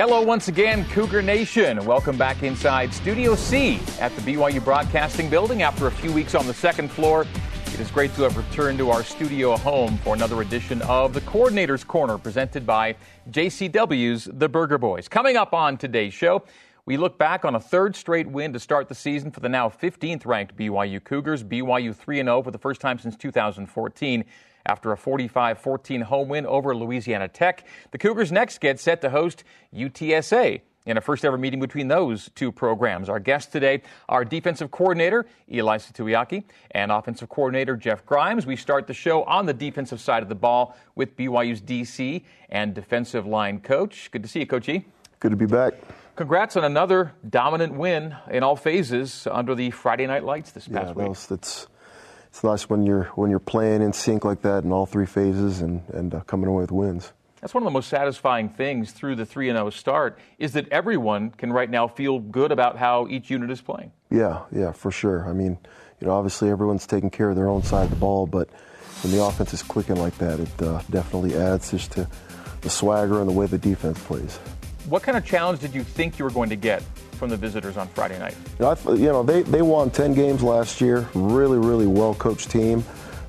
Hello, once again, Cougar Nation. Welcome back inside Studio C at the BYU Broadcasting Building after a few weeks on the second floor. It is great to have returned to our studio home for another edition of the Coordinator's Corner presented by JCW's The Burger Boys. Coming up on today's show, we look back on a third straight win to start the season for the now 15th ranked BYU Cougars. BYU 3 0 for the first time since 2014 after a 45 14 home win over Louisiana Tech. The Cougars next get set to host UTSA in a first ever meeting between those two programs. Our guests today are defensive coordinator Eli Tuiaki and offensive coordinator Jeff Grimes. We start the show on the defensive side of the ball with BYU's DC and defensive line coach. Good to see you, Coach E. Good to be back. Congrats on another dominant win in all phases under the Friday Night Lights this past yeah, week. Was, it's it's nice when you're when you're playing in sync like that in all three phases and and uh, coming away with wins. That's one of the most satisfying things through the 3 0 start is that everyone can right now feel good about how each unit is playing. Yeah, yeah, for sure. I mean, you know, obviously everyone's taking care of their own side of the ball, but when the offense is clicking like that, it uh, definitely adds just to the swagger and the way the defense plays. What kind of challenge did you think you were going to get from the visitors on Friday night? You know, I, you know they, they won 10 games last year. Really, really well coached team.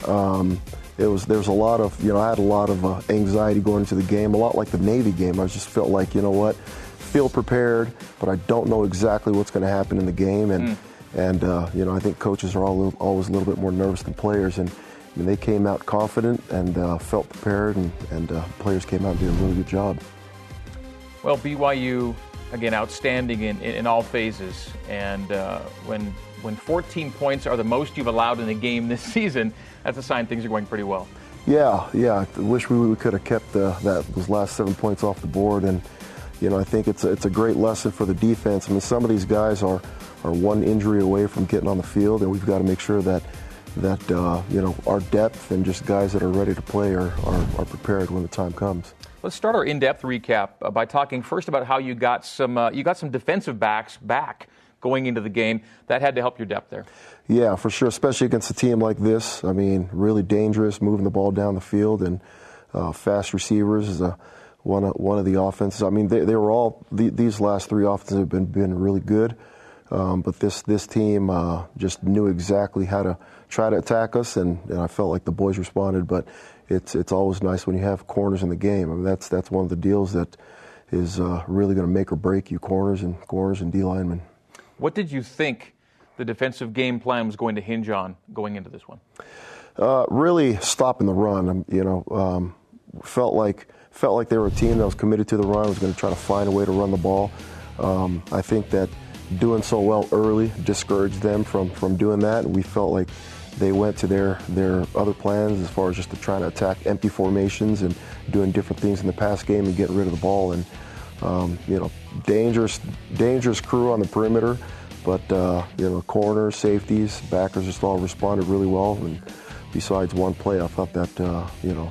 Um, it was there's a lot of you know I had a lot of uh, anxiety going into the game, a lot like the Navy game. I just felt like you know what, feel prepared, but I don't know exactly what's going to happen in the game, and mm. and uh, you know I think coaches are all, always a little bit more nervous than players, and I mean, they came out confident and uh, felt prepared, and and uh, players came out and did a really good job. Well, BYU again outstanding in, in, in all phases, and uh, when when 14 points are the most you've allowed in a game this season, that's a sign things are going pretty well. Yeah, yeah. I wish we, could have kept uh, that those last seven points off the board, and you know I think it's a, it's a great lesson for the defense. I mean, some of these guys are are one injury away from getting on the field, and we've got to make sure that that uh, you know our depth and just guys that are ready to play are, are, are prepared when the time comes. Let's start our in-depth recap uh, by talking first about how you got some uh, you got some defensive backs back going into the game. That had to help your depth there. Yeah, for sure, especially against a team like this. I mean, really dangerous, moving the ball down the field, and uh, fast receivers is a, one of one of the offenses. I mean, they, they were all the, these last three offenses have been been really good, um, but this this team uh, just knew exactly how to try to attack us, and, and I felt like the boys responded. But it's it's always nice when you have corners in the game. I mean, that's that's one of the deals that is uh, really going to make or break you corners and corners and D linemen. What did you think the defensive game plan was going to hinge on going into this one? Uh, really stopping the run. Um, you know, um, felt like felt like they were a team that was committed to the run. Was going to try to find a way to run the ball. Um, I think that doing so well early discouraged them from from doing that. We felt like they went to their their other plans as far as just trying to attack empty formations and doing different things in the pass game and getting rid of the ball and um, you know, dangerous, dangerous crew on the perimeter, but uh, you know, corners, safeties, backers just all responded really well. And besides one play, I thought that uh, you know,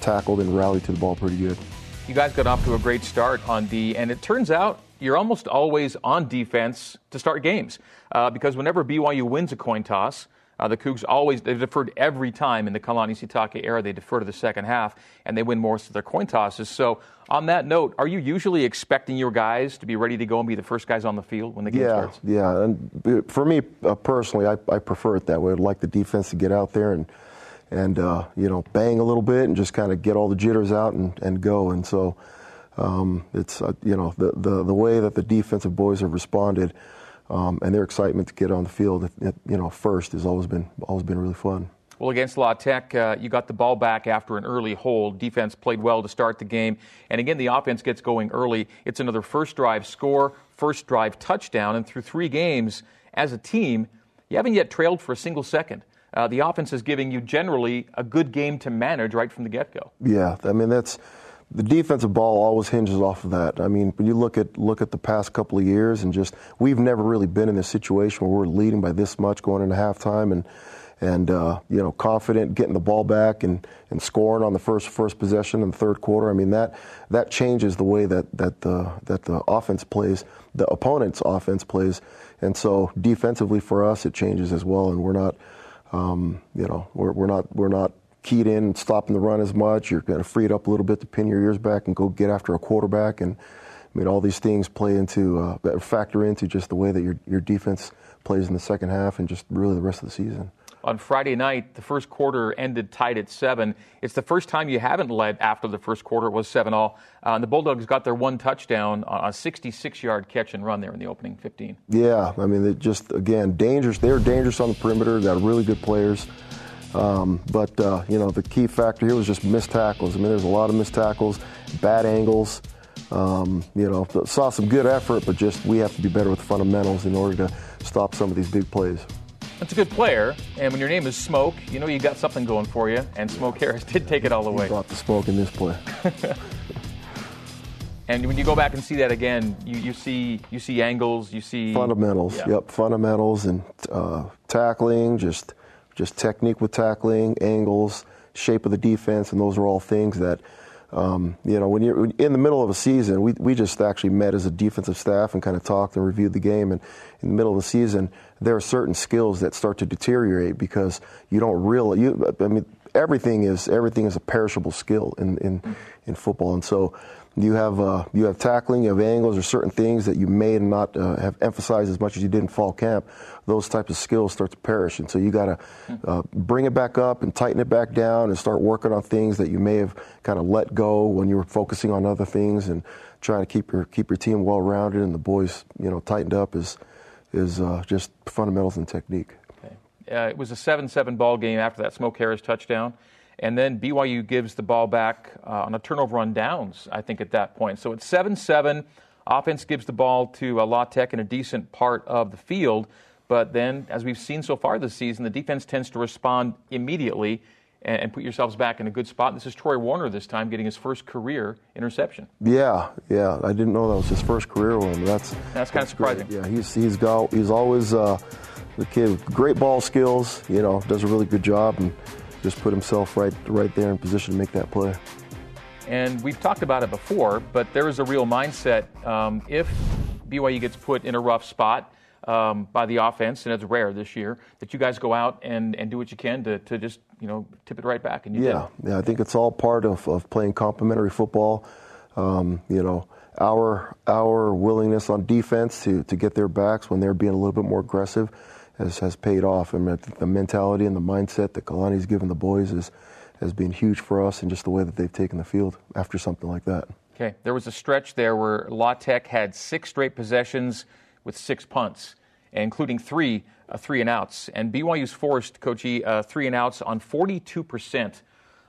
tackled and rallied to the ball pretty good. You guys got off to a great start on D, and it turns out you're almost always on defense to start games uh, because whenever BYU wins a coin toss. Uh, the Cougs always they deferred every time in the Kalani Sitake era. They defer to the second half, and they win most of their coin tosses. So on that note, are you usually expecting your guys to be ready to go and be the first guys on the field when the game yeah, starts? Yeah, and for me uh, personally, I, I, prefer it that way. I'd like the defense to get out there and and uh, you know bang a little bit and just kind of get all the jitters out and, and go. And so um, it's uh, you know the, the the way that the defensive boys have responded um, and their excitement to get on the field, you know, first has always been always been really fun. Well, against La Tech, uh, you got the ball back after an early hold. Defense played well to start the game. And again, the offense gets going early. It's another first drive score, first drive touchdown. And through three games as a team, you haven't yet trailed for a single second. Uh, the offense is giving you generally a good game to manage right from the get go. Yeah, I mean, that's the defensive ball always hinges off of that. I mean, when you look at look at the past couple of years and just we've never really been in a situation where we're leading by this much going into halftime and and uh, you know confident getting the ball back and, and scoring on the first first possession in the third quarter. I mean that that changes the way that that the that the offense plays, the opponent's offense plays, and so defensively for us it changes as well. And we're not, um, you know, we're, we're not we're not keyed in and stopping the run as much. You're going to free it up a little bit to pin your ears back and go get after a quarterback. And I mean all these things play into uh, factor into just the way that your your defense plays in the second half and just really the rest of the season on Friday night. The first quarter ended tied at seven. It's the first time you haven't led after the first quarter. It was seven all. Uh, and the Bulldogs got their one touchdown on a 66-yard catch and run there in the opening 15. Yeah, I mean, just again dangerous. They're dangerous on the perimeter. Got really good players. Um, but uh, you know, the key factor here was just missed tackles. I mean, there's a lot of missed tackles, bad angles. Um, you know, saw some good effort, but just we have to be better with fundamentals in order to stop some of these big plays. That's a good player, and when your name is Smoke, you know you got something going for you. And Smoke Harris did take it all away. way. Brought the smoke in this play. and when you go back and see that again, you, you see you see angles, you see fundamentals. Yeah. Yep, fundamentals and uh, tackling, just just technique with tackling, angles, shape of the defense, and those are all things that um, you know, when you're in the middle of a season, we, we just actually met as a defensive staff and kind of talked and reviewed the game. And in the middle of the season, there are certain skills that start to deteriorate because you don't really, you, I mean, everything is everything is a perishable skill in in, in football, and so you have uh, you have tackling, you have angles, or certain things that you may not uh, have emphasized as much as you did in fall camp. Those types of skills start to perish, and so you got to uh, bring it back up and tighten it back down, and start working on things that you may have kind of let go when you were focusing on other things, and trying to keep your keep your team well rounded and the boys you know tightened up is is uh, just fundamentals and technique. Okay. Uh, it was a seven-seven ball game after that Smoke Harris touchdown. And then BYU gives the ball back uh, on a turnover on downs, I think, at that point. So it's 7 7. Offense gives the ball to uh, La Tech in a decent part of the field. But then, as we've seen so far this season, the defense tends to respond immediately and, and put yourselves back in a good spot. This is Troy Warner this time getting his first career interception. Yeah, yeah. I didn't know that was his first career one. That's that's kind of surprising. Great. Yeah, he's he's got he's always uh, the kid with great ball skills. You know, does a really good job and just put himself right right there in position to make that play. And we've talked about it before, but there is a real mindset. Um, if BYU gets put in a rough spot um, by the offense, and it's rare this year, that you guys go out and, and do what you can to, to just you know tip it right back. And you yeah, did. yeah, I think it's all part of, of playing complementary football. Um, you know, our our willingness on defense to to get their backs when they're being a little bit more aggressive has, has paid off. Mean, the mentality and the mindset that Kalani's given the boys is, has been huge for us and just the way that they've taken the field after something like that. Okay, there was a stretch there where La Tech had six straight possessions with six punts, including three uh, three and outs. And BYU's forced, Coach E, uh, three and outs on 42%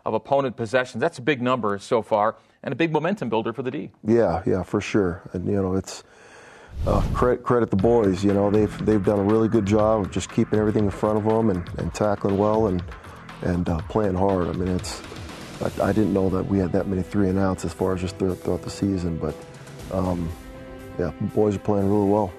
of opponent possessions. That's a big number so far and a big momentum builder for the D. Yeah, yeah, for sure. And, you know, it's uh, credit, credit the boys. You know, they've they've done a really good job of just keeping everything in front of them and, and tackling well and and uh, playing hard. I mean, it's I, I, didn't know that we had that many three and outs as far as just throughout, the season, but um, yeah, boys are playing really well.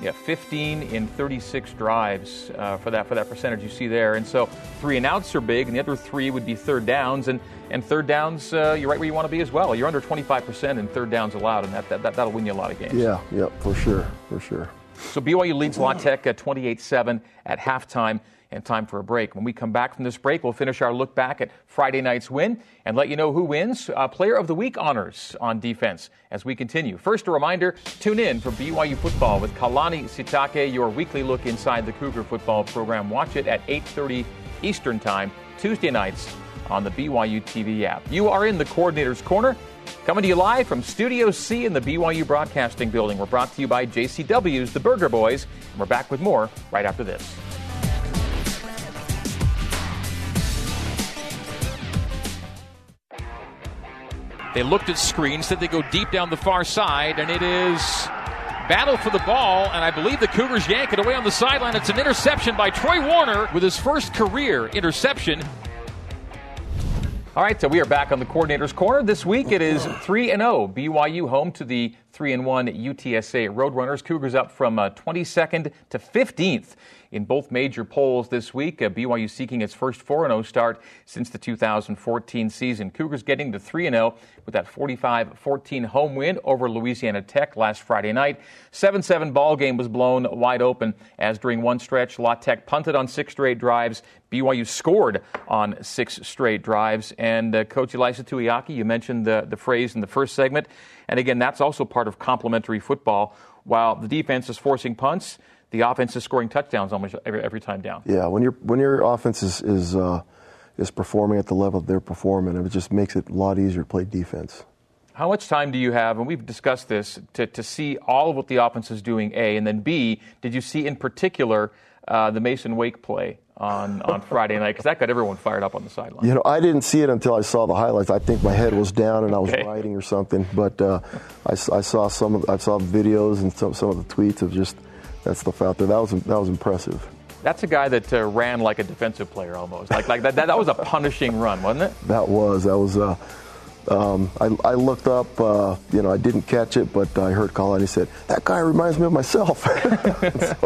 Yeah, 15 in 36 drives uh, for that for that percentage you see there, and so three and outs are big, and the other three would be third downs, and and third downs uh, you're right where you want to be as well. You're under 25% in third downs allowed, and that, that, that will win you a lot of games. Yeah, yeah, for sure, for sure. So BYU leads La Tech at 28-7 at halftime and time for a break. When we come back from this break, we'll finish our look back at Friday night's win and let you know who wins uh, Player of the Week honors on defense as we continue. First, a reminder tune in for BYU football with Kalani Sitake, your weekly look inside the Cougar football program. Watch it at 8.30 Eastern Time, Tuesday nights on the BYU TV app. You are in the Coordinator's Corner. Coming to you live from Studio C in the BYU Broadcasting Building. We're brought to you by JCW's The Burger Boys. And we're back with more right after this. They looked at screens, said they go deep down the far side, and it is battle for the ball, and I believe the Cougars yank it away on the sideline. It's an interception by Troy Warner with his first career interception. All right, so we are back on the coordinator's corner. This week it is 3 and 0. BYU home to the 3 and 1 UTSA Roadrunners. Cougars up from uh, 22nd to 15th in both major polls this week. Uh, BYU seeking its first 4 0 start since the 2014 season. Cougars getting to 3 0 with that 45 14 home win over Louisiana Tech last Friday night. 7 7 ball game was blown wide open as during one stretch, La Tech punted on six straight drives. BYU scored on six straight drives. And uh, Coach Ilaisa Tuiaki, you mentioned the, the phrase in the first segment. And again, that's also part of complementary football. While the defense is forcing punts, the offense is scoring touchdowns almost every, every time down. Yeah, when your when your offense is is, uh, is performing at the level they're performing, it just makes it a lot easier to play defense. How much time do you have, and we've discussed this, to, to see all of what the offense is doing, A, and then B, did you see in particular uh, the Mason Wake play on, on Friday night? Because that got everyone fired up on the sideline. You know, I didn't see it until I saw the highlights. I think my head was down and I was okay. writing or something, but uh, I, I, saw some of, I saw videos and some, some of the tweets of just – that stuff out there. That was that was impressive. That's a guy that uh, ran like a defensive player almost. Like like that, that, that was a punishing run, wasn't it? That was that was. Uh, um, I, I, looked up, uh, you know, I didn't catch it, but I heard Colin. He said, "That guy reminds me of myself." so,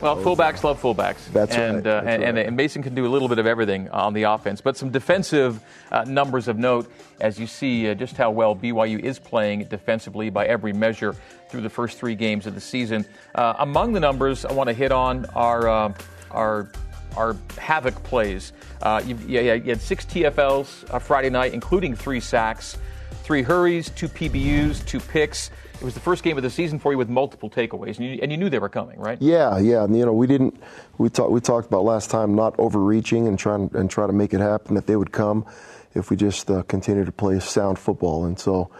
well, fullbacks love fullbacks. That's and, right. Uh, that's and, right. and, Mason can do a little bit of everything on the offense, but some defensive uh, numbers of note as you see uh, just how well BYU is playing defensively by every measure through the first three games of the season. Uh, among the numbers I want to hit on are uh, are havoc plays. Uh, you, you, had six TFLs uh, Friday night, including three sacks, three hurries, two PBUs, two picks. It was the first game of the season for you with multiple takeaways, and you, and you knew they were coming, right? Yeah, yeah. And, you know, we didn't. We talked. We talked about last time not overreaching and trying and try to make it happen that they would come if we just uh, continue to play sound football. And so,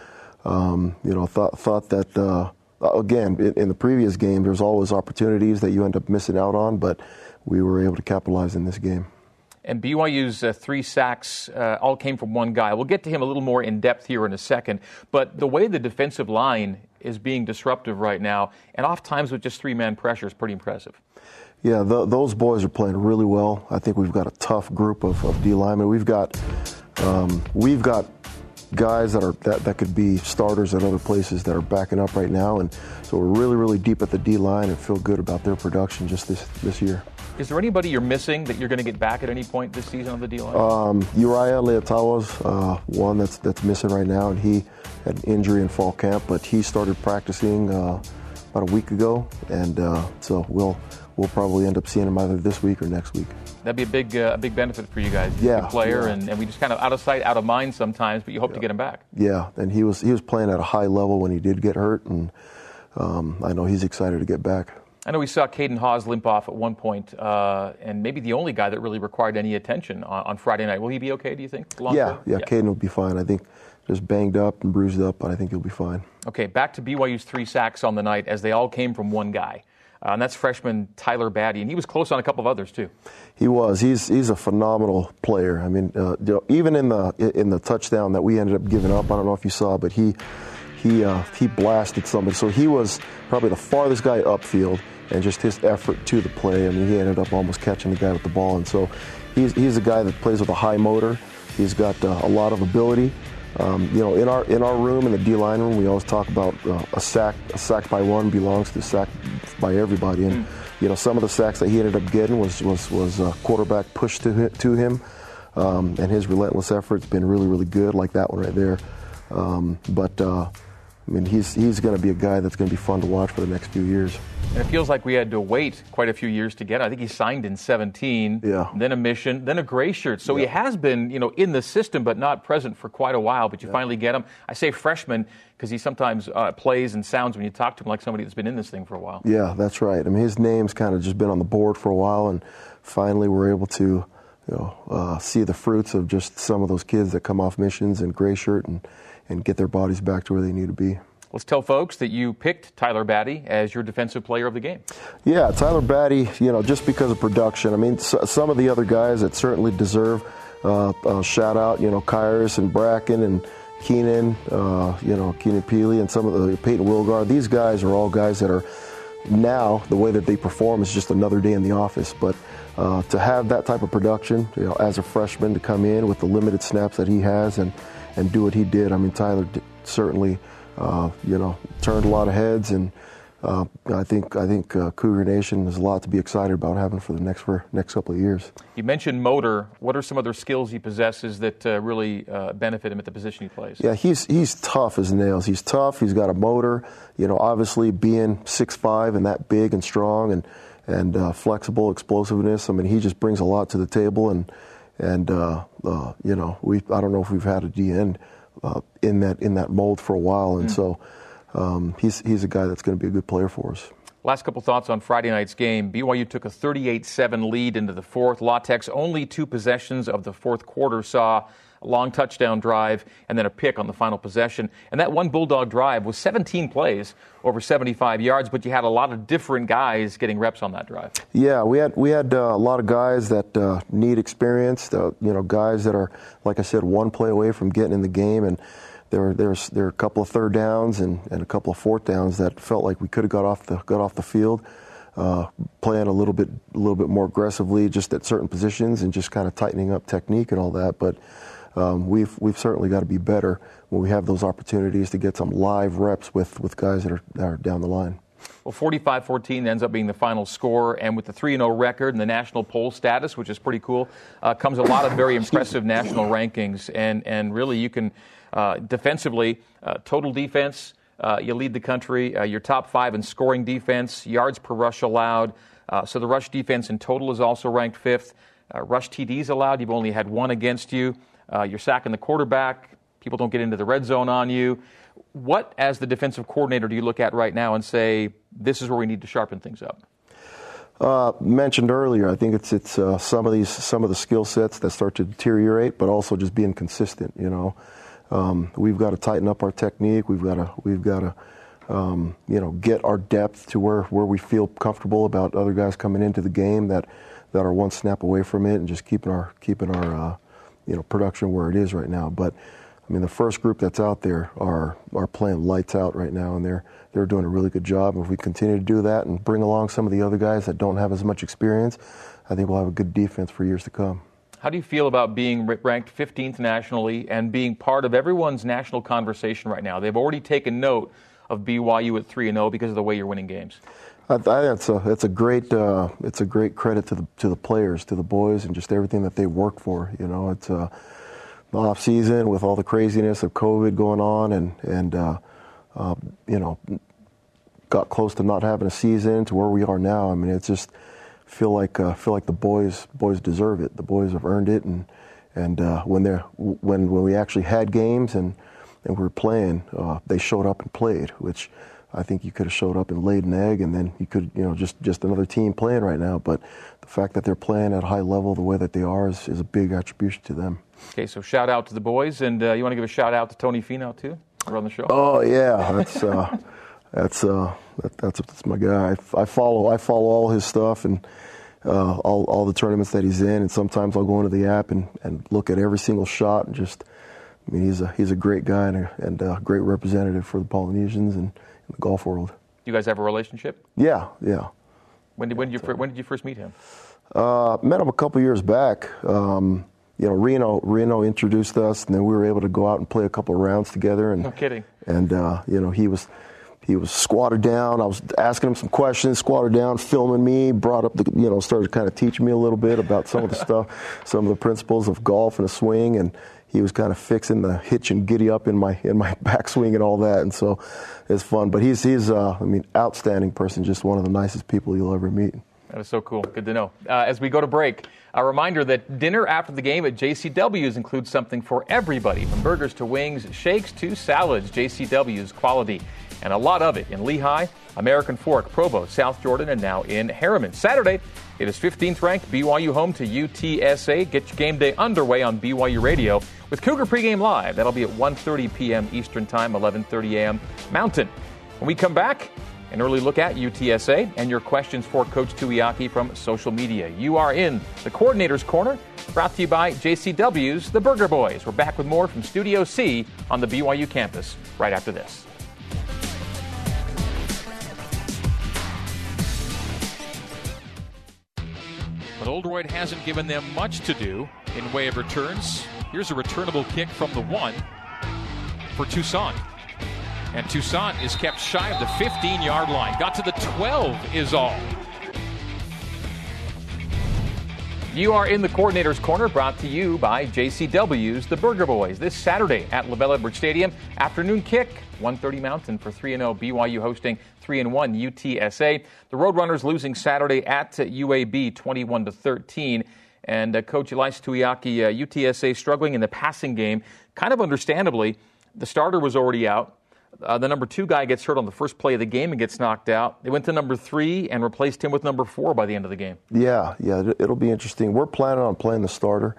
um, you know, thought thought that. Uh, again, in, in the previous game, there's always opportunities that you end up missing out on, but we were able to capitalize in this game. And BYU's uh, three sacks uh, all came from one guy. We'll get to him a little more in depth here in a second. But the way the defensive line is being disruptive right now, and oft times with just three man pressure, is pretty impressive. Yeah, the, those boys are playing really well. I think we've got a tough group of, of D linemen. We've got um, we've got guys that are that, that could be starters at other places that are backing up right now, and so we're really really deep at the D line and feel good about their production just this this year. Is there anybody you're missing that you're going to get back at any point this season on the D line? Um, Uriah Leiataua's uh, one that's that's missing right now, and he had an injury in fall camp, but he started practicing uh, about a week ago, and uh, so we'll we'll probably end up seeing him either this week or next week. That'd be a big uh, a big benefit for you guys. Yeah, player, yeah. And, and we just kind of out of sight, out of mind sometimes, but you hope yeah. to get him back. Yeah, and he was he was playing at a high level when he did get hurt, and um, I know he's excited to get back. I know we saw Caden Haws limp off at one point, uh, and maybe the only guy that really required any attention on, on Friday night. Will he be okay, do you think? Yeah, yeah, yeah, Caden will be fine. I think just banged up and bruised up, but I think he'll be fine. Okay, back to BYU's three sacks on the night as they all came from one guy. Uh, and that's freshman Tyler Batty, and he was close on a couple of others too. He was. He's he's a phenomenal player. I mean, uh, you know, even in the in the touchdown that we ended up giving up, I don't know if you saw, but he he uh, he blasted somebody. So he was probably the farthest guy upfield and just his effort to the play. I mean, he ended up almost catching the guy with the ball. And so he's, he's a guy that plays with a high motor. He's got uh, a lot of ability. Um, you know, in our in our room, in the D line room, we always talk about uh, a sack. A sack by one belongs to sack by everybody. And mm. you know, some of the sacks that he ended up getting was was was a quarterback push to him, to him, um, and his relentless effort's been really really good, like that one right there. Um, but uh, I mean, he's he's going to be a guy that's going to be fun to watch for the next few years. And it feels like we had to wait quite a few years to get. Him. I think he signed in 17, yeah. then a mission, then a gray shirt. So yeah. he has been, you know, in the system but not present for quite a while. But you yeah. finally get him. I say freshman because he sometimes uh, plays and sounds when you talk to him like somebody that's been in this thing for a while. Yeah, that's right. I mean, his name's kind of just been on the board for a while, and finally we're able to, you know, uh, see the fruits of just some of those kids that come off missions and gray shirt and and get their bodies back to where they need to be. Let's tell folks that you picked Tyler Batty as your defensive player of the game. Yeah, Tyler Batty, you know, just because of production. I mean, some of the other guys that certainly deserve uh, a shout out, you know, Khyiris and Bracken and Keenan, uh, you know, Keenan Pili and some of the Peyton Wilgar. These guys are all guys that are now the way that they perform is just another day in the office. But uh, to have that type of production, you know, as a freshman to come in with the limited snaps that he has and and do what he did, I mean, Tyler certainly uh, you know, turned a lot of heads, and uh, I think I think uh, Cougar Nation has a lot to be excited about having for the next for next couple of years. You mentioned motor. What are some other skills he possesses that uh, really uh, benefit him at the position he plays? Yeah, he's he's tough as nails. He's tough. He's got a motor. You know, obviously being six five and that big and strong and and uh, flexible explosiveness. I mean, he just brings a lot to the table and and uh, you know we I don't know if we've had a DN uh, in that in that mold for a while, and mm. so um, he's he's a guy that's going to be a good player for us. Last couple thoughts on Friday night's game. BYU took a 38-7 lead into the fourth. La Tech's only two possessions of the fourth quarter saw a long touchdown drive, and then a pick on the final possession. And that one Bulldog drive was 17 plays over 75 yards, but you had a lot of different guys getting reps on that drive. Yeah, we had we had uh, a lot of guys that uh, need experience. Uh, you know, guys that are like I said, one play away from getting in the game, and there were there's there were a couple of third downs and, and a couple of fourth downs that felt like we could have got off the got off the field. Uh, playing a little bit, a little bit more aggressively, just at certain positions, and just kind of tightening up technique and all that. But um, we've we've certainly got to be better when we have those opportunities to get some live reps with, with guys that are, that are down the line. Well, 45 14 ends up being the final score, and with the 3 0 record and the national poll status, which is pretty cool, uh, comes a lot of very impressive national rankings. And, and really, you can uh, defensively, uh, total defense, uh, you lead the country. Uh, you're top five in scoring defense, yards per rush allowed. Uh, so the rush defense in total is also ranked fifth. rush TDs allowed, you've only had one against you. Uh, you're sacking the quarterback. People don't get into the red zone on you. What, as the defensive coordinator, do you look at right now and say, this is where we need to sharpen things up? Uh, mentioned earlier, I think it's it's uh, some of these some of the skill sets that start to deteriorate, but also just being consistent. You know, um, we've got to tighten up our technique. We've got to we've got to um, you know get our depth to where, where we feel comfortable about other guys coming into the game that that are one snap away from it, and just keeping our keeping our uh, you know production where it is right now. But I mean, the first group that's out there are are playing lights out right now, and they're they're doing a really good job. And if we continue to do that and bring along some of the other guys that don't have as much experience, I think we'll have a good defense for years to come. How do you feel about being ranked 15th nationally and being part of everyone's national conversation right now? They've already taken note of BYU at 3 0 because of the way you're winning games. I, think it's a it's a great uh, it's a great credit to the to the players, to the boys, and just everything that they work for. You know, it's uh, the off season with all the craziness of COVID going on, and and uh, uh, you know, got close to not having a season to where we are now. I mean, it's just feel like uh, feel like the boys boys deserve it. The boys have earned it, and and uh, when they when when we actually had games and and we were playing, uh, they showed up and played, which I think you could have showed up and laid an egg, and then you could, you know, just just another team playing right now. But the fact that they're playing at a high level the way that they are is, is a big attribution to them. Okay, so shout out to the boys, and uh, you want to give a shout out to Tony Finau too, on the show. Oh yeah, that's uh, that's uh, that, that's that's my guy. I, I, follow I follow all his stuff and. Uh, all, all the tournaments that he's in, and sometimes I'll go into the app and, and look at every single shot and just, I mean, he's a he's a great guy and a, and a great representative for the Polynesians, and in the golf world. Do you guys have a relationship? Yeah, yeah. When did, when did, you, when did you first meet him? Uh, met him a couple years back. Um, you know, Reno Reno introduced us, and then we were able to go out and play a couple of rounds together. And, no kidding. And uh, you know, he was he was squatted down. I was asking him some questions, squatted down, filming me, brought up the, you know, started kind of teaching me a little bit about some of the stuff, some of the principles of golf and a swing. And he was kind of fixing the hitch and giddy up in my in my backswing and all that, and so it's fun. But he's he's uh, I mean outstanding person, just one of the nicest people you'll ever meet. That is so cool. Good to know. Uh, as we go to break, a reminder that dinner after the game at JCW's includes something for everybody, from burgers to wings, shakes to salads. JCW's quality and a lot of it in Lehi, American Fork, Provo, South Jordan, and now in Herriman. Saturday, it is 15th ranked BYU home to UTSA. Get your game day underway on BYU Radio with Cougar pregame live. That'll be at 1:30 p.m. Eastern Time, 11:30 a.m. Mountain. When we come back, an early look at UTSA and your questions for Coach Tuiaki from social media. You are in the Coordinator's Corner, brought to you by JCW's The Burger Boys. We're back with more from Studio C on the BYU campus right after this. Oldroyd hasn't given them much to do in way of returns. Here's a returnable kick from the one for Tucson. And Toussaint is kept shy of the 15 yard line. Got to the 12 is all. You are in the coordinator's corner, brought to you by JCW's The Burger Boys. This Saturday at LaVell Edwards Stadium, afternoon kick, 1:30 Mountain for 3 0 BYU hosting 3 1 UTSA. The Roadrunners losing Saturday at UAB 21 13. And uh, Coach Ilaisa Tuiaki, uh, UTSA struggling in the passing game, kind of understandably. The starter was already out. Uh, the number two guy gets hurt on the first play of the game and gets knocked out. They went to number three and replaced him with number four by the end of the game. Yeah, yeah, it'll be interesting. We're planning on playing the starter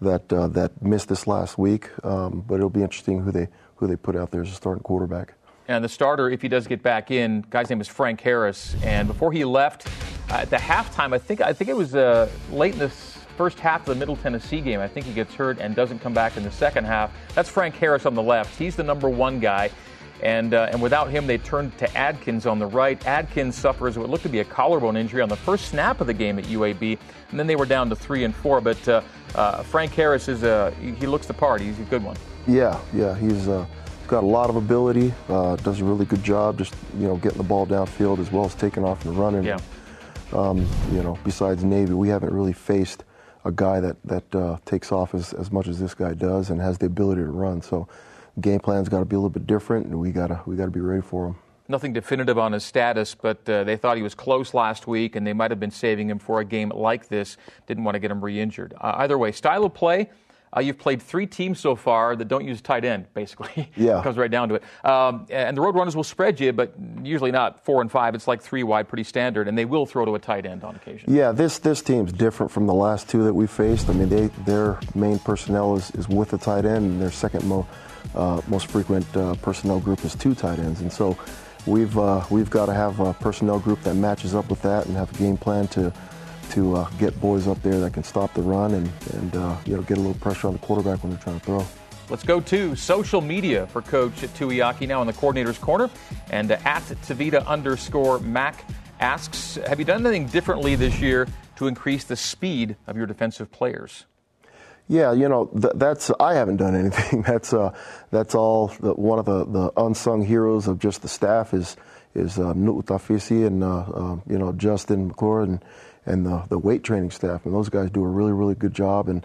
that uh, that missed this last week, um, but it'll be interesting who they who they put out there as a starting quarterback. And the starter, if he does get back in, guy's name is Frank Harris. And before he left uh, at the halftime, I think I think it was uh, late in this first half of the Middle Tennessee game. I think he gets hurt and doesn't come back in the second half. That's Frank Harris on the left. He's the number one guy. And, uh, and without him, they turned to Adkins on the right. Adkins suffers what looked to be a collarbone injury on the first snap of the game at UAB, and then they were down to three and four. But uh, uh, Frank Harris is a he looks the part. He's a good one. Yeah, yeah, he's uh, got a lot of ability. Uh, does a really good job, just you know, getting the ball downfield as well as taking off and running. Yeah. Um, you know, besides Navy, we haven't really faced a guy that that uh, takes off as, as much as this guy does and has the ability to run. So game plan's got to be a little bit different, and we gotta we gotta be ready for him. Nothing definitive on his status, but uh, they thought he was close last week, and they might have been saving him for a game like this. Didn't want to get him re-injured. Uh, either way, style of play. Uh, you've played three teams so far that don't use tight end, basically. Yeah. it comes right down to it. Um, and the Roadrunners will spread you, but usually not four and five. It's like three wide, pretty standard, and they will throw to a tight end on occasion. Yeah, this this team's different from the last two that we faced. I mean, they their main personnel is, is with the tight end, and their second most uh, most frequent uh, personnel group is two tight ends, and so we've uh, we've got to have a personnel group that matches up with that and have a game plan to to uh, get boys up there that can stop the run and and uh, you know get a little pressure on the quarterback when they're trying to throw. Let's go to social media for Coach Tuiaki now in the coordinator's corner, and at Tavita underscore Mac asks, have you done anything differently this year to increase the speed of your defensive players? Yeah, you know th- that's I haven't done anything. that's uh, that's all. The, one of the, the unsung heroes of just the staff is is uh, Nu'u Tafisi and uh, uh, you know Justin McClure and and the, the weight training staff, and those guys do a really really good job. And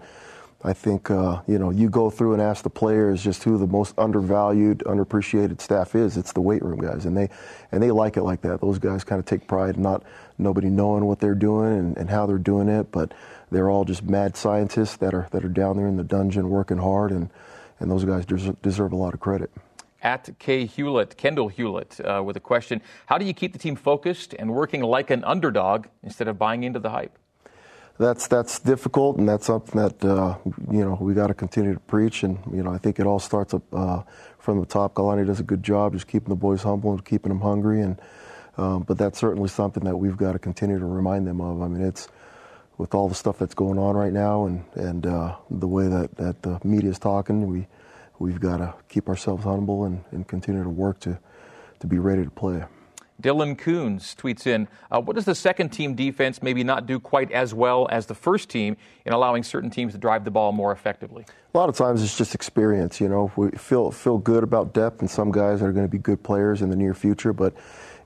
I think uh, you know you go through and ask the players just who the most undervalued, underappreciated staff is. It's the weight room guys, and they and they like it like that. Those guys kind of take pride in not nobody knowing what they're doing and, and how they're doing it, but they're all just mad scientists that are that are down there in the dungeon working hard, and and those guys deserve, deserve a lot of credit. At K Hewlett, Kendall Hewlett, uh, with a question: How do you keep the team focused and working like an underdog instead of buying into the hype? That's that's difficult, and that's something that uh, you know we got to continue to preach. And you know I think it all starts up uh, from the top. Kalani does a good job just keeping the boys humble and keeping them hungry. And um, but that's certainly something that we've got to continue to remind them of. I mean, it's with all the stuff that's going on right now and, and uh, the way that, that the media is talking, we, we've got to keep ourselves humble and, and continue to work to, to be ready to play. Dylan Coons tweets in, uh, what does the second team defense maybe not do quite as well as the first team in allowing certain teams to drive the ball more effectively? A lot of times it's just experience, you know. We feel, feel good about depth and some guys are going to be good players in the near future, but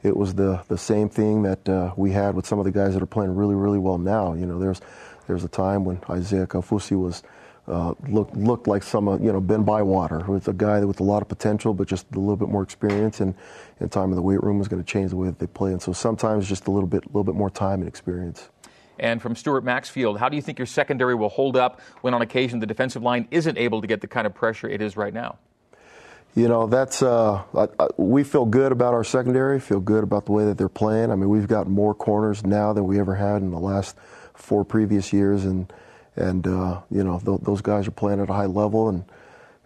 it was the, the same thing that uh, we had with some of the guys that are playing really, really well now. You know, there's there's a time when Isaiah Kaufusi was uh, looked looked like some uh, you know Ben Bywater, who was a guy with a lot of potential, but just a little bit more experience, and in time in the weight room was going to change the way that they play. And so sometimes just a little bit, little bit more time and experience. And from Stuart Maxfield, how do you think your secondary will hold up when on occasion the defensive line isn't able to get the kind of pressure it is right now? You know, that's uh, I, I, we feel good about our secondary. Feel good about the way that they're playing. I mean, we've got more corners now than we ever had in the last four previous years, and and uh, you know th- those guys are playing at a high level, and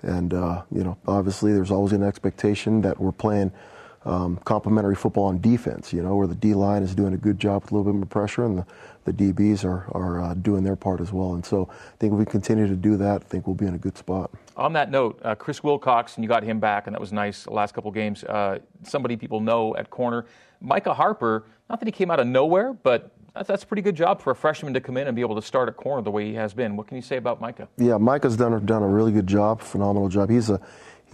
and uh, you know obviously there's always an expectation that we're playing um, complementary football on defense. You know, where the D line is doing a good job with a little bit more pressure, and the, the DBs are are uh, doing their part as well. And so I think if we continue to do that, I think we'll be in a good spot. On that note, uh, Chris Wilcox, and you got him back, and that was nice the last couple games. Uh, somebody people know at corner. Micah Harper, not that he came out of nowhere, but that's, that's a pretty good job for a freshman to come in and be able to start at corner the way he has been. What can you say about Micah? Yeah, Micah's done, done a really good job, phenomenal job. He's a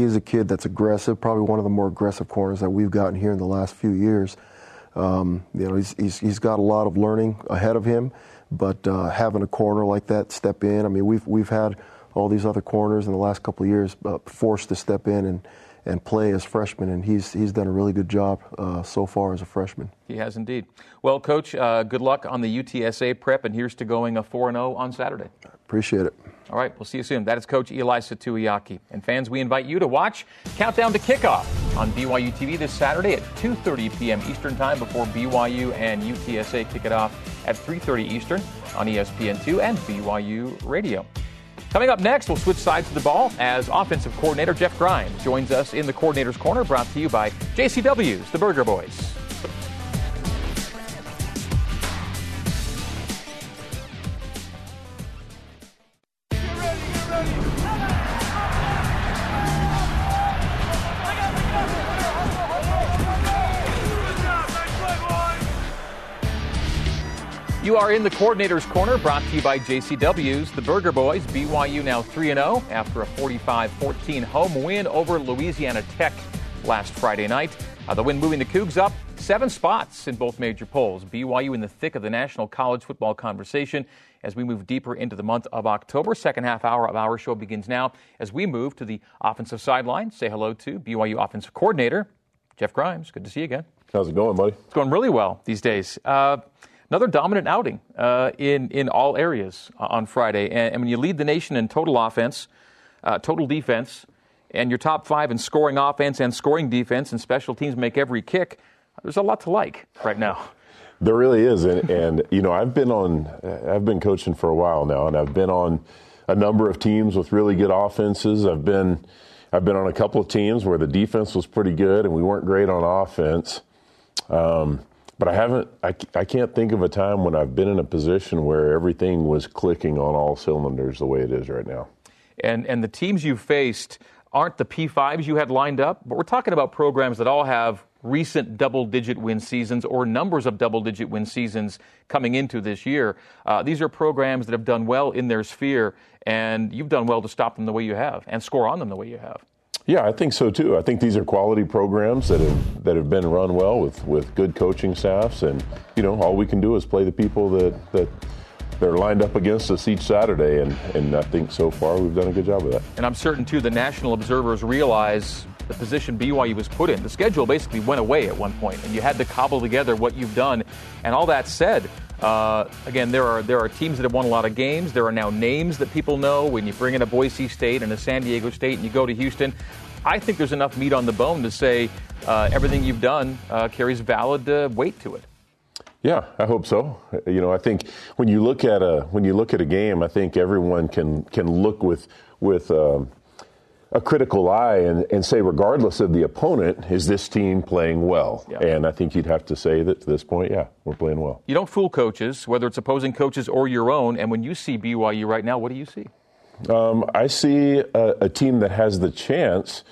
he's a kid that's aggressive, probably one of the more aggressive corners that we've gotten here in the last few years. Um, you know, he's, he's, he's got a lot of learning ahead of him, but uh, having a corner like that step in, I mean, we've, we've had all these other corners in the last couple of years uh, forced to step in and, and play as freshmen, and he's, he's done a really good job uh, so far as a freshman. He has indeed. Well, Coach, uh, good luck on the UTSA prep, and here's to going a 4 0 on Saturday. Appreciate it. All right, we'll see you soon. That is Coach Eli Tuiaki. And fans, we invite you to watch Countdown to Kickoff on BYU TV this Saturday at 2.30 p.m. Eastern Time before BYU and UTSA kick it off at 3.30 Eastern on ESPN2 and BYU Radio. Coming up next, we'll switch sides of the ball as offensive coordinator Jeff Grimes joins us in the Coordinator's Corner, brought to you by JCW's The Burger Boys. You are in the coordinator's corner, brought to you by JCW's. The Burger Boys, BYU now 3 0 after a 45 14 home win over Louisiana Tech last Friday night. Uh, the win moving the Cougs up seven spots in both major polls. BYU in the thick of the national college football conversation as we move deeper into the month of October. Second half hour of our show begins now as we move to the offensive sideline. Say hello to BYU offensive coordinator Jeff Grimes. Good to see you again. How's it going, buddy? It's going really well these days. Uh, another dominant outing uh, in in all areas on Friday. And, and, when you lead the nation in total offense, uh, total defense, and your top five in scoring offense and scoring defense, and special teams make every kick, there's a lot to like right now. There really is, and, and you know I've been on, I've been coaching for a while now, and I've been on a number of teams with really good offenses. I've been, I've been on a couple of teams where the defense was pretty good and we weren't great on offense. Um, but I haven't, I, I can't think of a time when I've been in a position where everything was clicking on all cylinders the way it is right now. And, and the teams you faced aren't the P5s you had lined up, but we're talking about programs that all have recent double digit win seasons or numbers of double digit win seasons coming into this year. Uh, these are programs that have done well in their sphere, and you've done well to stop them the way you have and score on them the way you have. Yeah, I think so too. I think these are quality programs that have that have been run well with, with good coaching staffs, and you know all we can do is play the people that that they're lined up against us each Saturday, and and I think so far we've done a good job of that. And I'm certain too the national observers realize the position BYU was put in. The schedule basically went away at one point, and you had to cobble together what you've done. And all that said, uh, again, there are there are teams that have won a lot of games. There are now names that people know. When you bring in a Boise State and a San Diego State, and you go to Houston, I think there's enough meat on the bone to say uh, everything you've done uh, carries valid uh, weight to it. Yeah, I hope so. You know, I think when you look at a when you look at a game, I think everyone can can look with with. Um, a critical eye and, and say, regardless of the opponent, is this team playing well? Yeah. And I think you'd have to say that to this point, yeah, we're playing well. You don't fool coaches, whether it's opposing coaches or your own. And when you see BYU right now, what do you see? Um, I see a, a, team that has the chance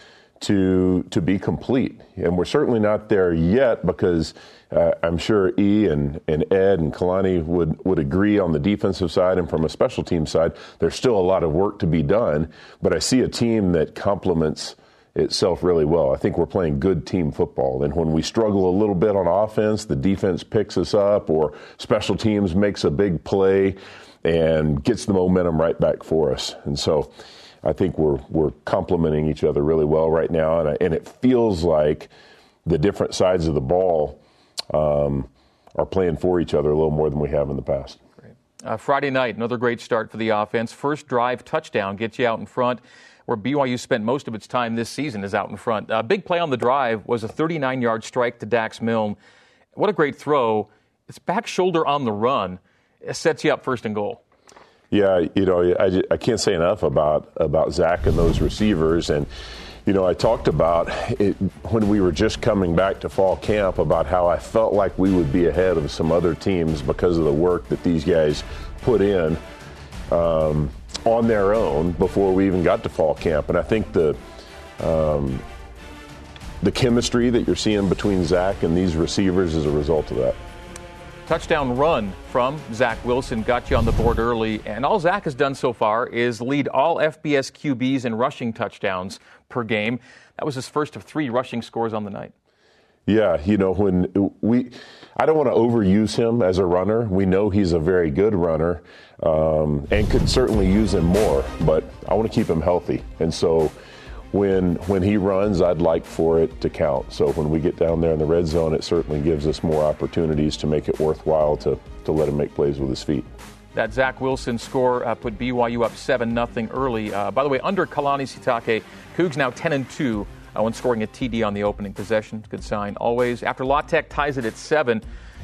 to to be complete, and we're certainly not there yet because uh, I'm sure E and, and Ed and Kalani would, would agree on the defensive side and from a special team side, there's still a lot of work to be done. But I see a team that complements itself really well. I think we're playing good team football. And when we struggle a little bit on offense, the defense picks us up, or special teams makes a big play and gets the momentum right back for us. And so I think we're we're complementing each other really well right now, and, and it feels like the different sides of the ball um, are playing for each other a little more than we have in the past. Uh, Friday night, another great start for the offense. First drive touchdown gets you out in front. Where BYU spent most of its time this season is out in front. A uh, big play on the drive was a 39 yard strike to Dax Milne. What a great throw. It's back shoulder on the run. It sets you up first and goal. Yeah, you know, I, I can't say enough about, about Zach and those receivers. And, you know, I talked about it when we were just coming back to fall camp about how I felt like we would be ahead of some other teams because of the work that these guys put in um, on their own before we even got to fall camp. And I think the um, the chemistry that you're seeing between Zach and these receivers is a result of that. Touchdown run from Zach Wilson got you on the board early, and all Zach has done so far is lead all FBS QBs in rushing touchdowns per game. That was his first of three rushing scores on the night. Yeah, you know, when we, I don't want to overuse him as a runner. We know he's a very good runner um, and could certainly use him more, but I want to keep him healthy. And so when when he runs, I'd like for it to count. So when we get down there in the red zone, it certainly gives us more opportunities to make it worthwhile to, to let him make plays with his feet. That Zach Wilson score uh, put BYU up 7 0 early. Uh, by the way, under Kalani Sitake, Cougs now 10 and 2 uh, when scoring a TD on the opening possession. Good sign always. After La Tech ties it at 7,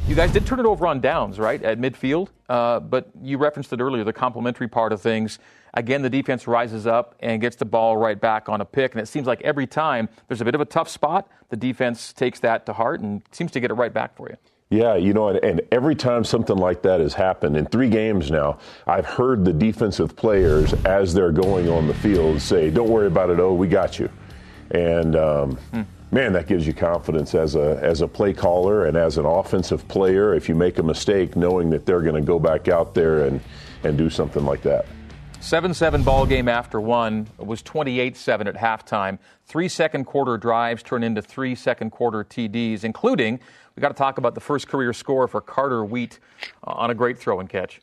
you guys did turn it over on downs, right, at midfield? Uh, but you referenced it earlier, the complementary part of things. Again, the defense rises up and gets the ball right back on a pick. And it seems like every time there's a bit of a tough spot, the defense takes that to heart and seems to get it right back for you. Yeah, you know, and, and, every time something like that has happened in three games now, I've heard the defensive players as they're going on the field say, "Don't worry about it. Oh, we got you." And um, hmm. man, that gives you confidence as a as a play caller and as an offensive player. If you make a mistake, knowing that they're going to go back out there and and do something like that. 7 7 ball game after one. Was 28 7 at halftime. Three second quarter drives turned into three second quarter TDs, including, we got to talk about the first career score for Carter Wheat uh, on a great throw and catch.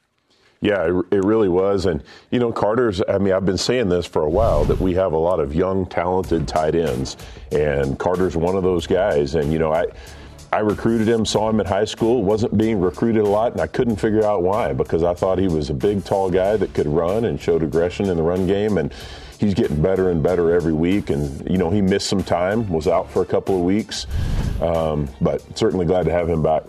Yeah, it really was. And, you know, Carter's, I mean, I've been saying this for a while that we have a lot of young, talented tight ends. And Carter's one of those guys. And, you know, I, I recruited him, saw him in high school, wasn't being recruited a lot, and I couldn't figure out why because I thought he was a big, tall guy that could run and showed aggression in the run game. And he's getting better and better every week. And, you know, he missed some time, was out for a couple of weeks, um, but certainly glad to have him back.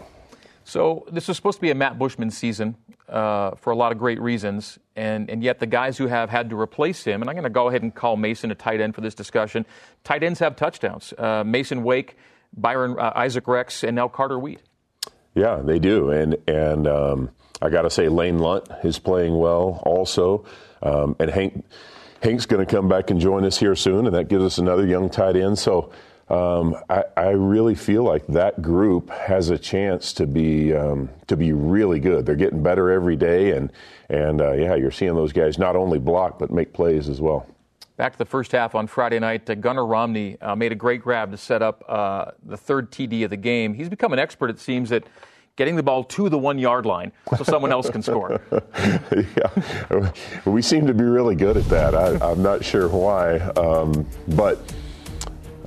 So this was supposed to be a Matt Bushman season uh, for a lot of great reasons, and, and yet the guys who have had to replace him, and I'm going to go ahead and call Masen a tight end for this discussion. Tight ends have touchdowns. Uh, Masen Wake Byron uh, Isaac Rex, and now Carter Wheat. Yeah, they do, and and um, I got to say Lane Lunt is playing well also, um, and Hank Hank's going to come back and join us here soon, and that gives us another young tight end. So. Um, I, I, really feel like that group has a chance to be um, to be really good. They're getting better every day, and and uh, yeah, you're seeing those guys not only block but make plays as well. Back to the first half on Friday night, uh, Gunner Romney uh, made a great grab to set up uh, the third TD of the game. He's become an expert, it seems, at getting the ball to the one yard line so someone else can score. yeah, we seem to be really good at that. I, am not sure why, um, but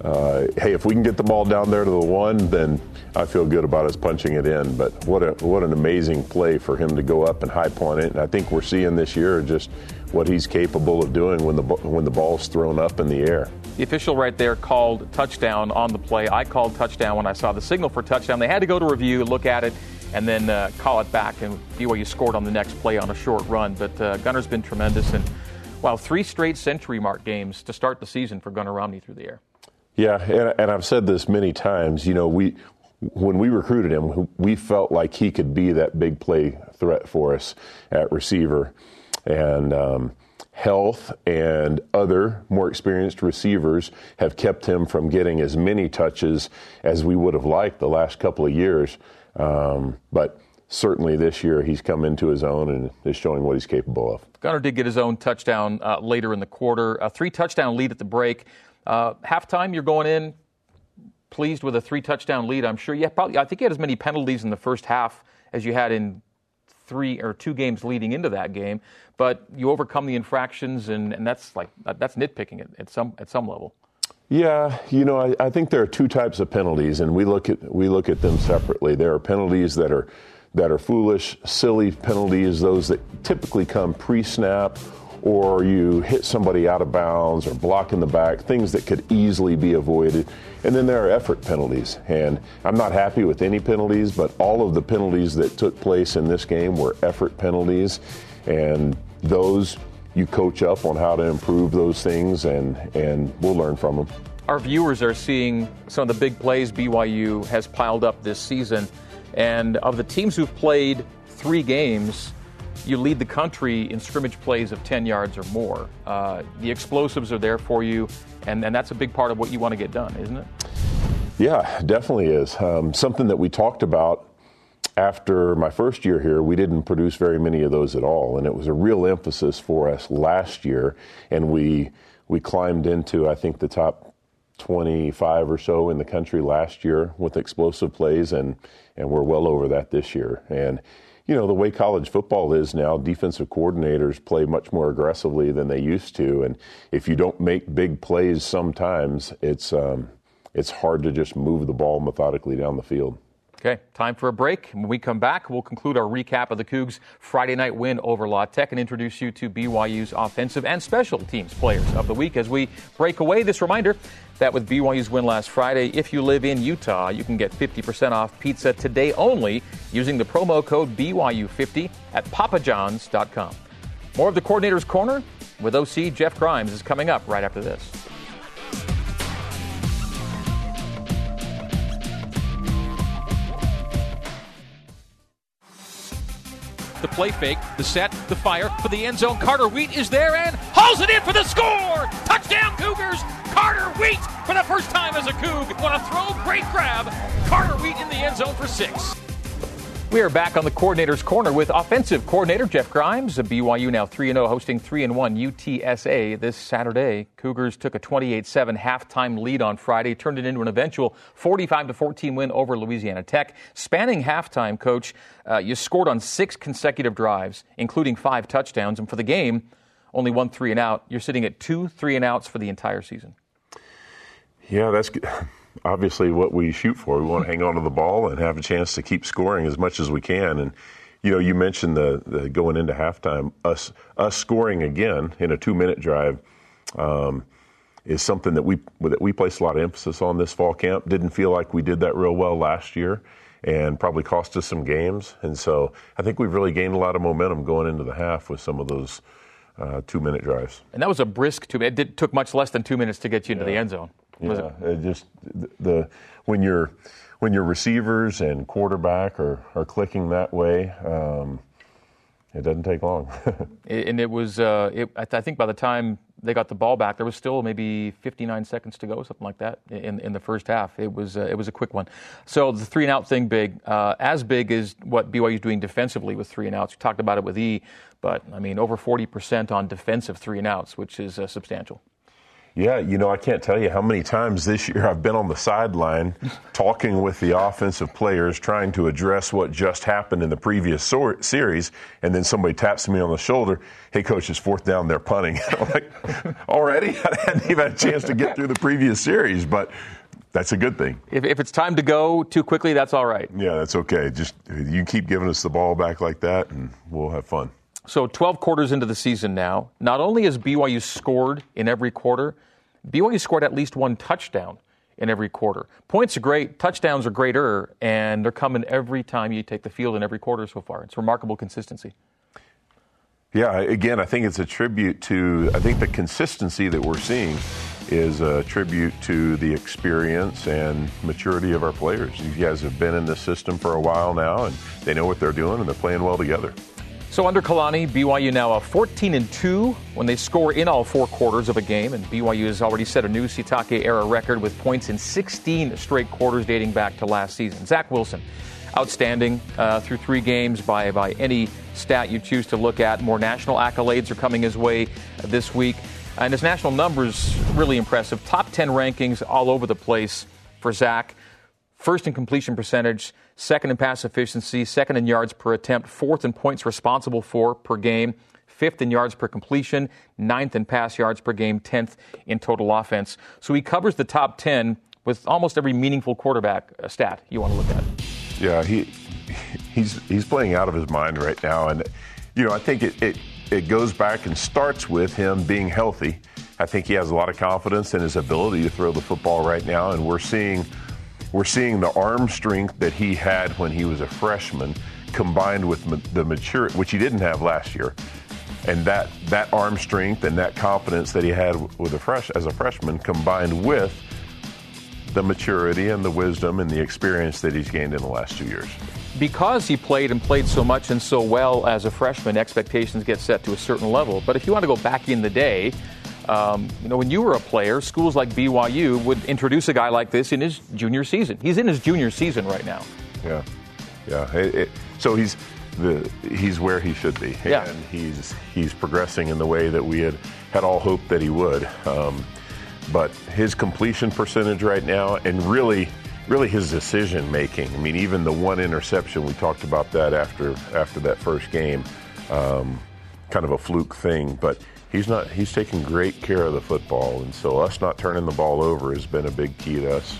uh, hey, if we can get the ball down there to the one, then I feel good about us punching it in. But what a what an amazing play for him to go up and high point it. And I think we're seeing this year just what he's capable of doing when the when the ball's thrown up in the air. The official right there called touchdown on the play. I called touchdown when I saw the signal for touchdown. They had to go to review, look at it, and then uh, call it back. And BYU scored on the next play on a short run. But uh, Gunner's been tremendous, and wow, three straight century mark games to start the season for Gunner Romney through the air. Yeah, and, and I've said this many times. You know, we when we recruited him, we felt like he could be that big play threat for us at receiver and um, health and other more experienced receivers have kept him from getting as many touches as we would have liked the last couple of years. Um, but certainly this year he's come into his own and is showing what he's capable of. Gunner did get his own touchdown uh, later in the quarter, a three touchdown lead at the break. Uh, halftime, you're going in pleased with a three touchdown lead. I'm sure. Yeah, probably. I think you had as many penalties in the first half as you had in three or two games leading into that game, but you overcome the infractions, and, and that's like that's nitpicking it at some at some level. Yeah, you know, I, I, think there are two types of penalties, and we look at we look at them separately. There are penalties that are that are foolish, silly penalties, those that typically come pre-snap or you hit somebody out of bounds or block in the back, things that could easily be avoided. And then there are effort penalties. And I'm not happy with any penalties, but all of the penalties that took place in this game were effort penalties. And those you coach up on how to improve those things, and, and we'll learn from them. Our viewers are seeing some of the big plays BYU has piled up this season. And of the teams who've played three games, you lead the country in scrimmage plays of 10 yards or more. Uh, the explosives are there for you, and, and that's a big part of what you want to get done, isn't it? Yeah, definitely is. Um, something that we talked about after my first year here, we didn't produce very many of those at all, and it was a real emphasis for us last year. And we we climbed into I think the top 25 or so in the country last year with explosive plays, and and we're well over that this year. And you know the way college football is now, defensive coordinators play much more aggressively than they used to, and if you don't make big plays, sometimes it's um, it's hard to just move the ball methodically down the field. Okay, time for a break. When we come back, we'll conclude our recap of the Cougs' Friday night win over La Tech and introduce you to BYU's offensive and special teams players of the week as we break away. This reminder that with BYU's win last Friday, if you live in Utah, you can get 50% off pizza today only using the promo code BYU50 at papajohns.com. More of the Coordinator's Corner with OC Jeff Grimes is coming up right after this. The play fake, the set, the fire for the end zone. Carter Wheat is there and hauls it in for the score. Touchdown Cougars. Carter Wheat for the first time as a Coug. What a throw, great grab. Carter Wheat in the end zone for six. We are back on the coordinator's corner with offensive coordinator Jeff Grimes. Of BYU now 3 0, hosting 3 1 UTSA this Saturday. Cougars took a 28 7 halftime lead on Friday, turned it into an eventual 45 14 win over Louisiana Tech. Spanning halftime, coach, uh, you scored on six consecutive drives, including five touchdowns. And for the game, only one three and out. You're sitting at two three and outs for the entire season. Yeah, that's good obviously what we shoot for. We want to hang on to the ball and have a chance to keep scoring as much as we can. And you know, you mentioned the, the going into halftime, us us scoring again in a two minute drive. Um, is something that we that we place a lot of emphasis on this fall camp. Didn't feel like we did that real well last year, and probably cost us some games. And so I think we've really gained a lot of momentum going into the half with some of those uh, two minute drives. And that was a brisk two. minutes. It did, took much less than two minutes to get you into yeah. the end zone. Yeah, it just the when you're when your receivers and quarterback are, are clicking that way, um, it doesn't take long. and it was, uh, it, I, th- I, think by the time they got the ball back, there was still maybe 59 seconds to go, something like that, in, in the first half. It was, uh, it was a quick one. So the three and out thing, big, uh, as big as what BYU is doing defensively with three and outs. We talked about it with E, but I mean, over 40% on defensive three and outs, which is uh, substantial. Yeah, you know, I can't tell you how many times this year I've been on the sideline talking with the offensive players, trying to address what just happened in the previous so- series, and then somebody taps me on the shoulder, hey, coach, it's fourth down, they're punting. I'm like, already? I hadn't even had a chance to get through the previous series, but that's a good thing. If, if it's time to go too quickly, that's all right. Yeah, that's okay. Just you keep giving us the ball back like that, and we'll have fun. So 12 quarters into the season now, not only has BYU scored in every quarter, BYU scored at least one touchdown in every quarter. Points are great, touchdowns are greater, and they're coming every time you take the field in every quarter so far. It's remarkable consistency. Yeah, again, I think it's a tribute to, I think the consistency that we're seeing is a tribute to the experience and maturity of our players. These guys have been in this system for a while now, and they know what they're doing, and they're playing well together. So under Kalani, BYU now a 14 and 2 when they score in all four quarters of a game, and BYU has already set a new Sitake era record with points in 16 straight quarters dating back to last season. Zach Wilson, outstanding uh, through three games by by any stat you choose to look at. More national accolades are coming his way this week, and his national numbers really impressive. Top 10 rankings all over the place for Zach. First in completion percentage, second in pass efficiency, second in yards per attempt, fourth in points responsible for per game, fifth in yards per completion, ninth in pass yards per game, tenth in total offense. So he covers the top 10 with almost every meaningful quarterback uh, stat you want to look at. Yeah, he he's he's playing out of his mind right now, and you know I think it, it it goes back and starts with him being healthy. I think he has a lot of confidence in his ability to throw the football right now, and we're seeing we're seeing the arm strength that he had when he was a freshman combined with the maturity, which he didn't have last year. And that, that arm strength and that confidence that he had with a fresh, as a freshman combined with the maturity and the wisdom and the experience that he's gained in the last two years. Because he played and played so much and so well as a freshman, expectations get set to a certain level. But if you want to go back in the day, um, you know, when you were a player, schools like BYU would introduce a guy like this in his junior season. He's in his junior season right now. Yeah. yeah. It, it, so he's the he's where he should be, yeah. and he's he's progressing in the way that we had had all hoped that he would. Um, but his completion percentage right now, and really, really his decision making. I mean, even the one interception we talked about that after after that first game, um, kind of a fluke thing, but he's not he's taking great care of the football, and so us not turning the ball over has been a big key to us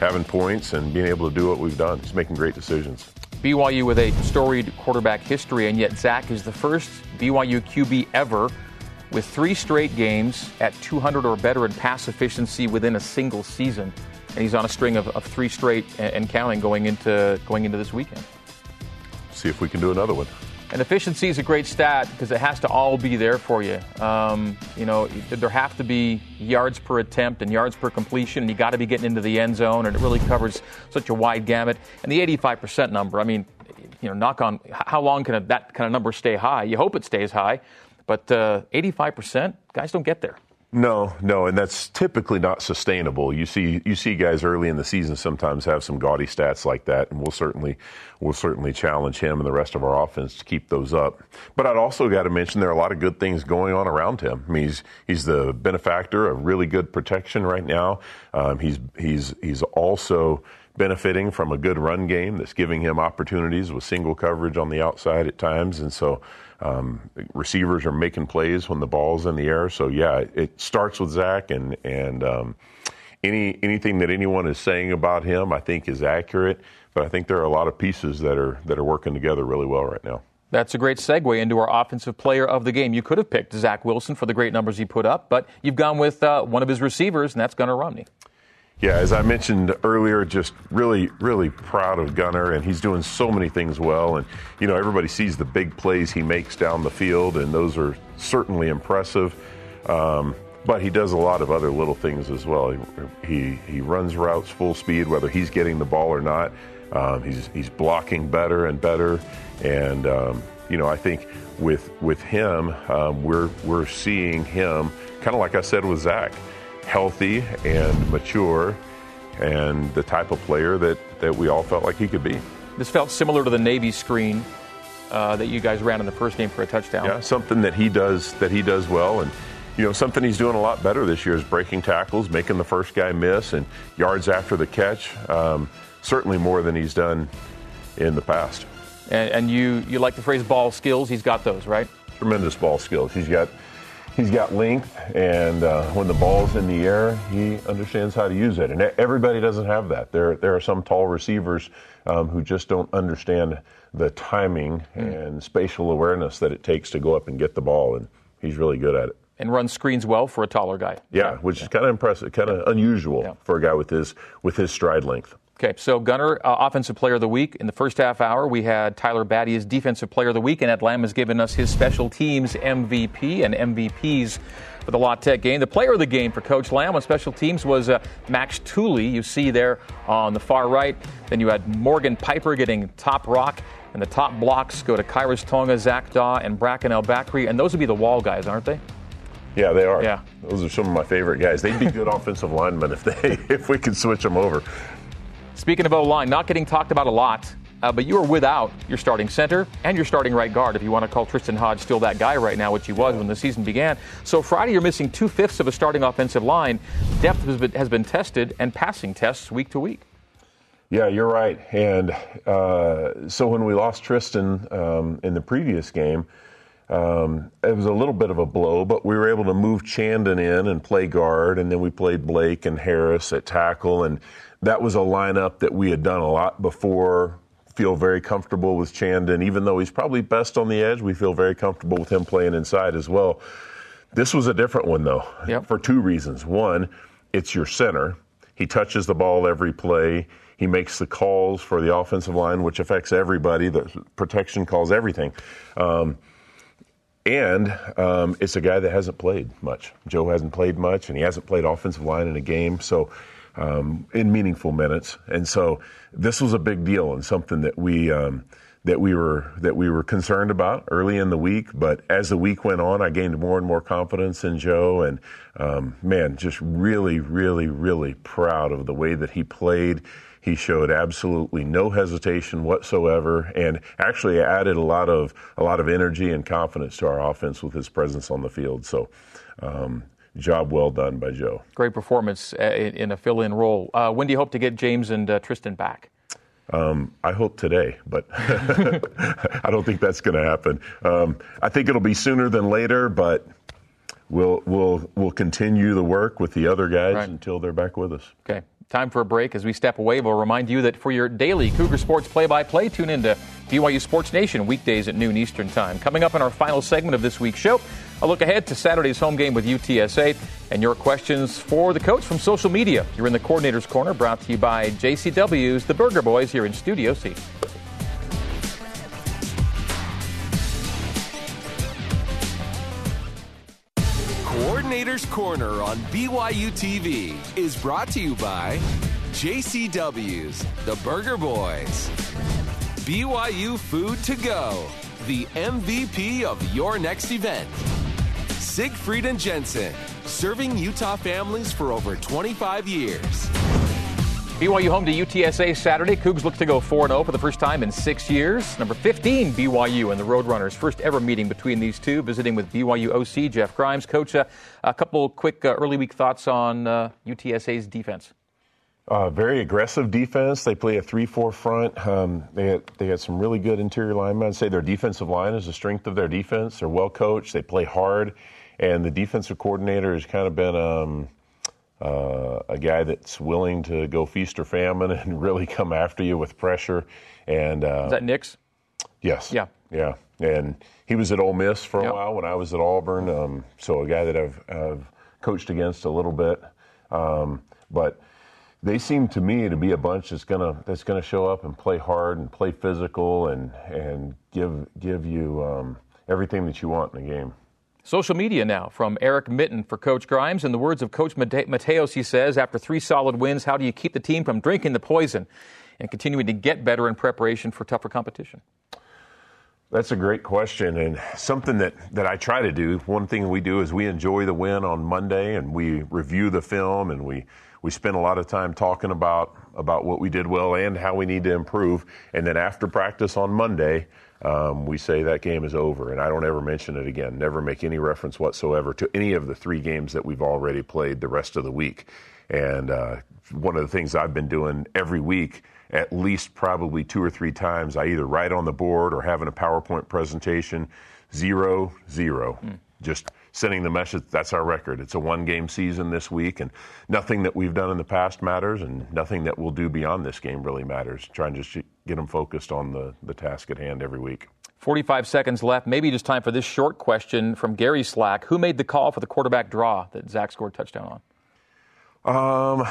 having points and being able to do what we've done. He's making great decisions. BYU with a storied quarterback history, and yet Zach is the first BYU QB ever with three straight games at 200 or better in pass efficiency within a single season. And he's on a string of, of three straight and, and counting going into going into this weekend. See if we can do another one. And efficiency is a great stat because it has to all be there for you. Um, you know, there have to be yards per attempt and yards per completion, and you got to be getting into the end zone, and it really covers such a wide gamut. And the 85% number, I mean, you know, knock on how long can that kind of number stay high? You hope it stays high, but uh, 85%, guys don't get there. No, no, and that's typically not sustainable. You see, you see guys early in the season sometimes have some gaudy stats like that, and we'll certainly, we'll certainly challenge him and the rest of our offense to keep those up. But I'd also got to mention there are a lot of good things going on around him. I mean, he's he's the benefactor of really good protection right now. Um, he's he's he's also benefiting from a good run game that's giving him opportunities with single coverage on the outside at times, and so. Um, receivers are making plays when the ball's in the air. So yeah, it starts with Zach, and and um, any anything that anyone is saying about him, I think is accurate. But I think there are a lot of pieces that are that are working together really well right now. That's a great segue into our offensive player of the game. You could have picked Zach Wilson for the great numbers he put up, but you've gone with uh, one of his receivers, and that's Gunner Romney. Yeah, as I mentioned earlier, just really, really proud of Gunner, and he's doing so many things well. And, you know, everybody sees the big plays he makes down the field, and those are certainly impressive. Um, but he does a lot of other little things as well. He, he, he runs routes full speed, whether he's getting the ball or not. Um, he's, he's blocking better and better. And, um, you know, I think with, with him, um, we're, we're seeing him, kind of like I said with Zach healthy and mature and the type of player that, that we all felt like he could be. This felt similar to the Navy screen uh, that you guys ran in the first game for a touchdown. Yeah, something that he does that he does well, and you know something he's doing a lot better this year is breaking tackles, making the first guy miss, and yards after the catch. Um, certainly more than he's done in the past. And, and you you like the phrase ball skills? He's got those, right? Tremendous ball skills. He's got he's got length, and uh, when the ball's in the air, he understands how to use it. And everybody doesn't have that. There, there are some tall receivers um, who just don't understand the timing mm. and spatial awareness that it takes to go up and get the ball, and he's really good at it. And runs screens well for a taller guy. Yeah, which yeah. is kind of impressive, kind of unusual yeah. for a guy with his with his stride length. Okay, so Gunner, uh, Offensive Player of the Week. In the first half hour, we had Tyler Batty as Defensive Player of the Week, and Ed Lamb has given us his special teams MVP and MVPs for the La Tech game. The player of the game for Coach Lamb on special teams was uh, Max Tooley, you see there on the far right. Then you had Morgan Piper getting top rock, and the top blocks go to Khyiris Tonga, Zach Dawe, and Bracken El Bakri, and those would be the wall guys, aren't they? Yeah, they are. Yeah. Those are some of my favorite guys. They'd be good offensive linemen if they if we could switch them over. Speaking of O line, not getting talked about a lot, uh, but you are without your starting center and your starting right guard, if you want to call Tristen Hoge still that guy right now, which he was when the season began. So Friday, you're missing two fifths of a starting offensive line. Depth has been, has been tested and passing tests week to week. Yeah, you're right. And uh, so when we lost Tristan um, in the previous game, um, it was a little bit of a blow, but we were able to move Chandon in and play guard, and then we played Blake and Harris at tackle, and that was a lineup that we had done a lot before. Feel very comfortable with Chandon, even though he's probably best on the edge. We feel very comfortable with him playing inside as well. This was a different one though, yep. for two reasons. One, it's your center. He touches the ball every play. He makes the calls for the offensive line, which affects everybody. The protection calls everything. Um, and um, it's a guy that hasn't played much. Joe hasn't played much, and he hasn't played offensive line in a game. So um, in meaningful minutes. And so this was a big deal and something that we um, that we were that we were concerned about early in the week. But as the week went on, I gained more and more confidence in Joe, and um, man, just really, really, really proud of the way that he played. he showed absolutely no hesitation whatsoever, and actually added a lot of a lot of energy and confidence to our offense with his presence on the field. So. Um, job well done by Joe. Great performance uh, in a fill-in role. Uh, when do you hope to get James and uh, Tristen back? Um, I hope today, but I don't think that's going to happen. Um, I think it'll be sooner than later, but we'll we'll we'll continue the work with the other guys right. until they're back with us. Okay. Time for a break. As we step away, we'll remind you that for your daily Cougar Sports play-by-play, tune into BYU Sports Nation weekdays at noon Eastern Time. Coming up in our final segment of this week's show, a look ahead to Saturday's home game with UTSA and your questions for the coach from social media. You're in the Coordinator's Corner, brought to you by JCW's The Burger Boys here in Studio C. Coordinator's Corner on BYU TV is brought to you by JCW's The Burger Boys. BYU Food to Go, the MVP of your next event. Siegfried and Jensen, serving Utah families for over 25 years. BYU home to UTSA Saturday. Cougs look to go 4 0 for the first time in six years. Number 15, BYU and the Roadrunners. First ever meeting between these two. Visiting with BYU OC Jeff Grimes. Coach, uh, a couple quick uh, early week thoughts on uh, UTSA's defense. Uh, very aggressive defense. They play a 3 4 front. Um, they, had, they had some really good interior linemen. I'd say their defensive line is the strength of their defense. They're well coached, they play hard, and the defensive coordinator has kind of been. Um, uh, a guy that's willing to go feast or famine and really come after you with pressure. And uh, is that Nix? Yes. Yeah. Yeah. And he was at Ole Miss for a yep. while when I was at Auburn. Um, so a guy that I've, I've, coached against a little bit. Um, but they seem to me to be a bunch that's gonna that's gonna show up and play hard and play physical and and give give you um, everything that you want in the game. Social media now from Eric Mitten for Coach Grimes. In the words of Coach Mateos, he says, after three solid wins, how do you keep the team from drinking the poison and continuing to get better in preparation for tougher competition? That's a great question and something that, that I try to do. One thing we do is we enjoy the win on Monday and we review the film and we, we spend a lot of time talking about, about what we did well and how we need to improve. And then after practice on Monday, um, we say that game is over, and I don't ever mention it again. Never make any reference whatsoever to any of the three games that we've already played the rest of the week. And uh, one of the things I've been doing every week, at least probably two or three times, I either write on the board or having a PowerPoint presentation zero, zero. Mm. Just sending the message that's our record. It's a one game season this week, and nothing that we've done in the past matters, and nothing that we'll do beyond this game really matters. Trying to just get them focused on the, the task at hand every week. 45 seconds left. Maybe just time for this short question from Gary Slack. Who made the call for the quarterback draw that Zach scored touchdown on? Um,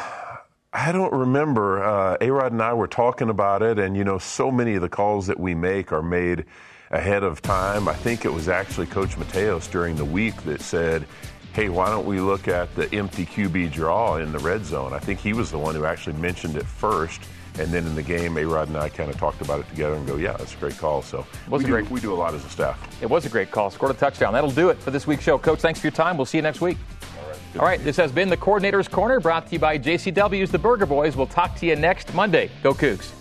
I don't remember. Uh, Arod and I were talking about it, and you know, so many of the calls that we make are made ahead of time. I think it was actually Coach Mateos during the week that said, hey, why don't we look at the empty QB draw in the red zone? I think he was the one who actually mentioned it first. And then in the game, A Rod and I kind of talked about it together and go, yeah, that's a great call. So we do, great, we do a lot as a staff. It was a great call. Scored a touchdown. That'll do it for this week's show. Coach, thanks for your time. We'll see you next week. All right. All right. This has been the Coordinator's Corner brought to you by JCW's The Burger Boys. We'll talk to you next Monday. Go Cougs.